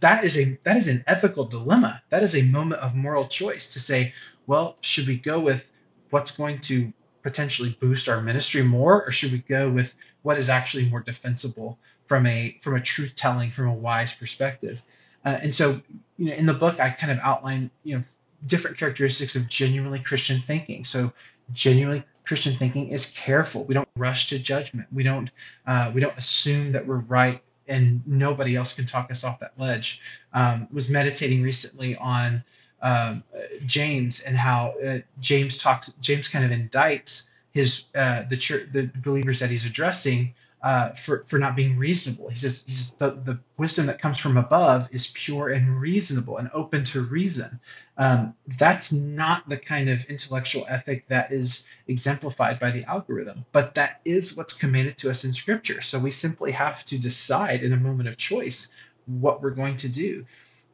That is a that is an ethical dilemma. That is a moment of moral choice to say, well, should we go with what's going to potentially boost our ministry more, or should we go with what is actually more defensible from a from a truth telling, from a wise perspective? Uh, and so, you know, in the book, I kind of outline, you know, different characteristics of genuinely Christian thinking. So, genuinely Christian thinking is careful. We don't rush to judgment. We don't uh, we don't assume that we're right and nobody else can talk us off that ledge. Um, was meditating recently on um, James and how uh, James talks. James kind of indicts his uh, the church, the believers that he's addressing uh, for for not being reasonable. He says, he says the, the wisdom that comes from above is pure and reasonable and open to reason. Um, that's not the kind of intellectual ethic that is exemplified by the algorithm, but that is what's commanded to us in Scripture. So we simply have to decide in a moment of choice what we're going to do.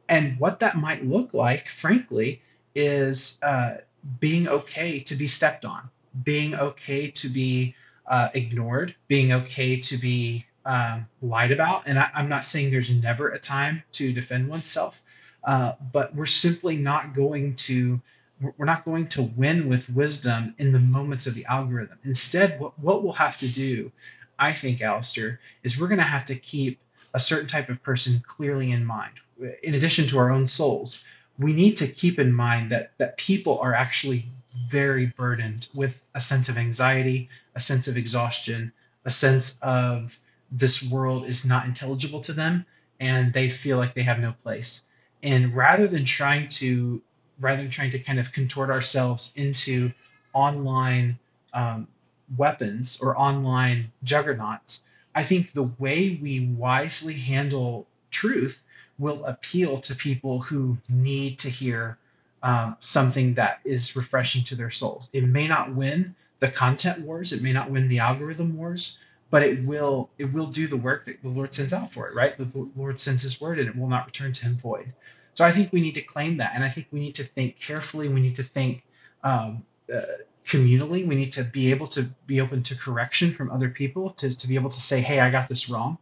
And what that might look like, frankly, is uh, being okay to be stepped on, being okay to be uh, ignored, being okay to be um, lied about. And I, am not saying there's never a time to defend oneself, uh, but we're simply not going to we're not going to win with wisdom in the moments of the algorithm. Instead, what, what we'll have to do, I think, Alastair, is we're going to have to keep a certain type of person clearly in mind in addition to our own souls, we need to keep in mind that that people are actually very burdened with a sense of anxiety, a sense of exhaustion, a sense of this world is not intelligible to them and they feel like they have no place. And rather than trying to rather than trying to kind of contort ourselves into online um, weapons or online juggernauts, I think the way we wisely handle truth will appeal to people who need to hear um, something that is refreshing to their souls. It may not win the content wars, it may not win the algorithm wars, but it will it will do the work that the Lord sends out for it, right? The Lord sends His word, and it will not return to Him void. So I think we need to claim that, and I think we need to think carefully. We need to think um, uh, communally. We need to be able to be open to correction from other people, to, to be able to say, hey, I got this wrong.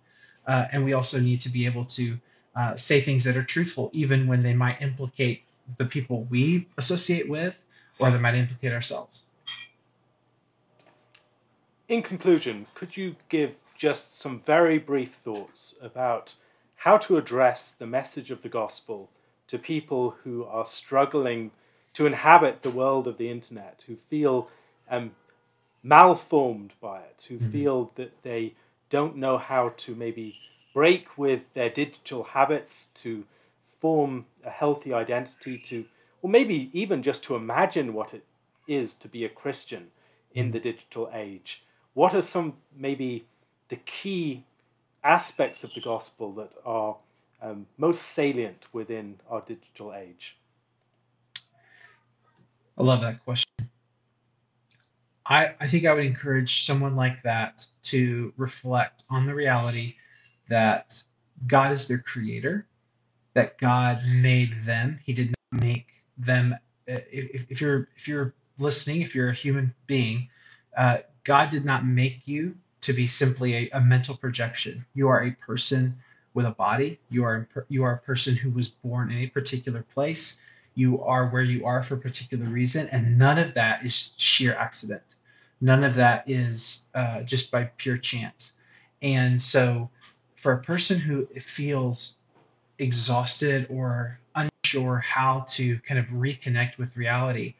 Uh, and we also need to be able to uh, say things that are truthful, even when they might implicate the people we associate with or they might implicate ourselves. In conclusion, could you give just some very brief thoughts about how to address the message of the gospel to people who are struggling to inhabit the world of the internet, who feel um, malformed by it, who mm-hmm. feel that they don't know how to maybe break with their digital habits to form a healthy identity to or maybe even just to imagine what it is to be a christian in the digital age. What are some maybe the key aspects of the gospel that are um, most salient within our digital age i love that question I, I think I would encourage someone like that to reflect on the reality that God is their creator, that God made them. He did not make them. Uh, if, if you're if you're listening, if you're a human being, uh, God did not make you to be simply a, a, mental projection. You are a person with a body. You are you are a person who was born in a particular place. You are where you are for a particular reason, and none of that is sheer accident. None of that is uh, just by pure chance. And so for a person who feels exhausted or unsure how to kind of reconnect with reality,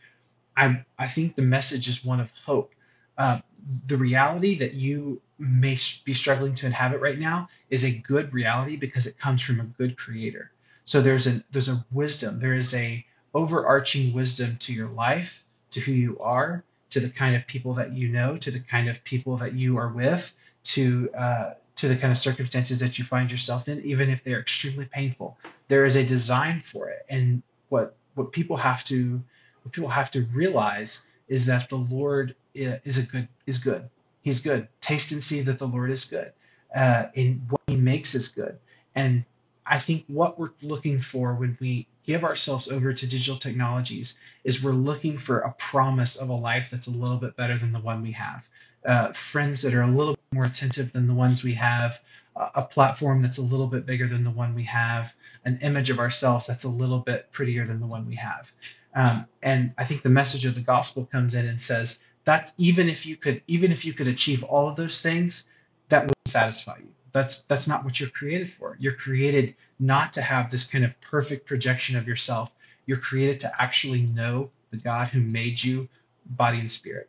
I, I think the message is one of hope. Uh, the reality that you may be struggling to inhabit right now is a good reality because it comes from a good creator. So there's a there's a wisdom, there is a overarching wisdom to your life, to who you are, to the kind of people that you know, to the kind of people that you are with, to uh, to the kind of circumstances that you find yourself in, even if they're extremely painful. There is a design for it, and what what people have to what people have to realize is that the Lord is a good is good. He's good. Taste and see that the Lord is good. Uh, in what He makes is good, and I think what we're looking for when we give ourselves over to digital technologies is we're looking for a promise of a life that's a little bit better than the one we have. Uh, friends that are a little bit more attentive than the ones we have, a platform that's a little bit bigger than the one we have, an image of ourselves that's a little bit prettier than the one we have. Um, and I think the message of the gospel comes in and says that even if you could, even if you could achieve all of those things, that wouldn't satisfy you. That's that's not what you're created for. You're created not to have this kind of perfect projection of yourself. You're created to actually know the God who made you, body and spirit,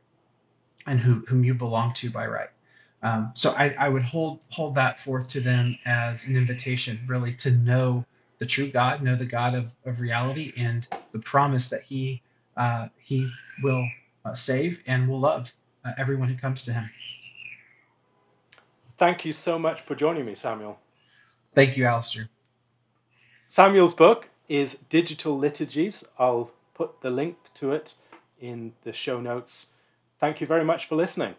and who, whom you belong to by right. Um, so I, I would hold hold that forth to them as an invitation, really, to know the true God, know the God of, of reality, and the promise that He uh, He will uh, save and will love uh, everyone who comes to Him. Thank you so much for joining me, Samuel. Thank you, Alastair. Samuel's book is Digital Liturgies. I'll put the link to it in the show notes. Thank you very much for listening.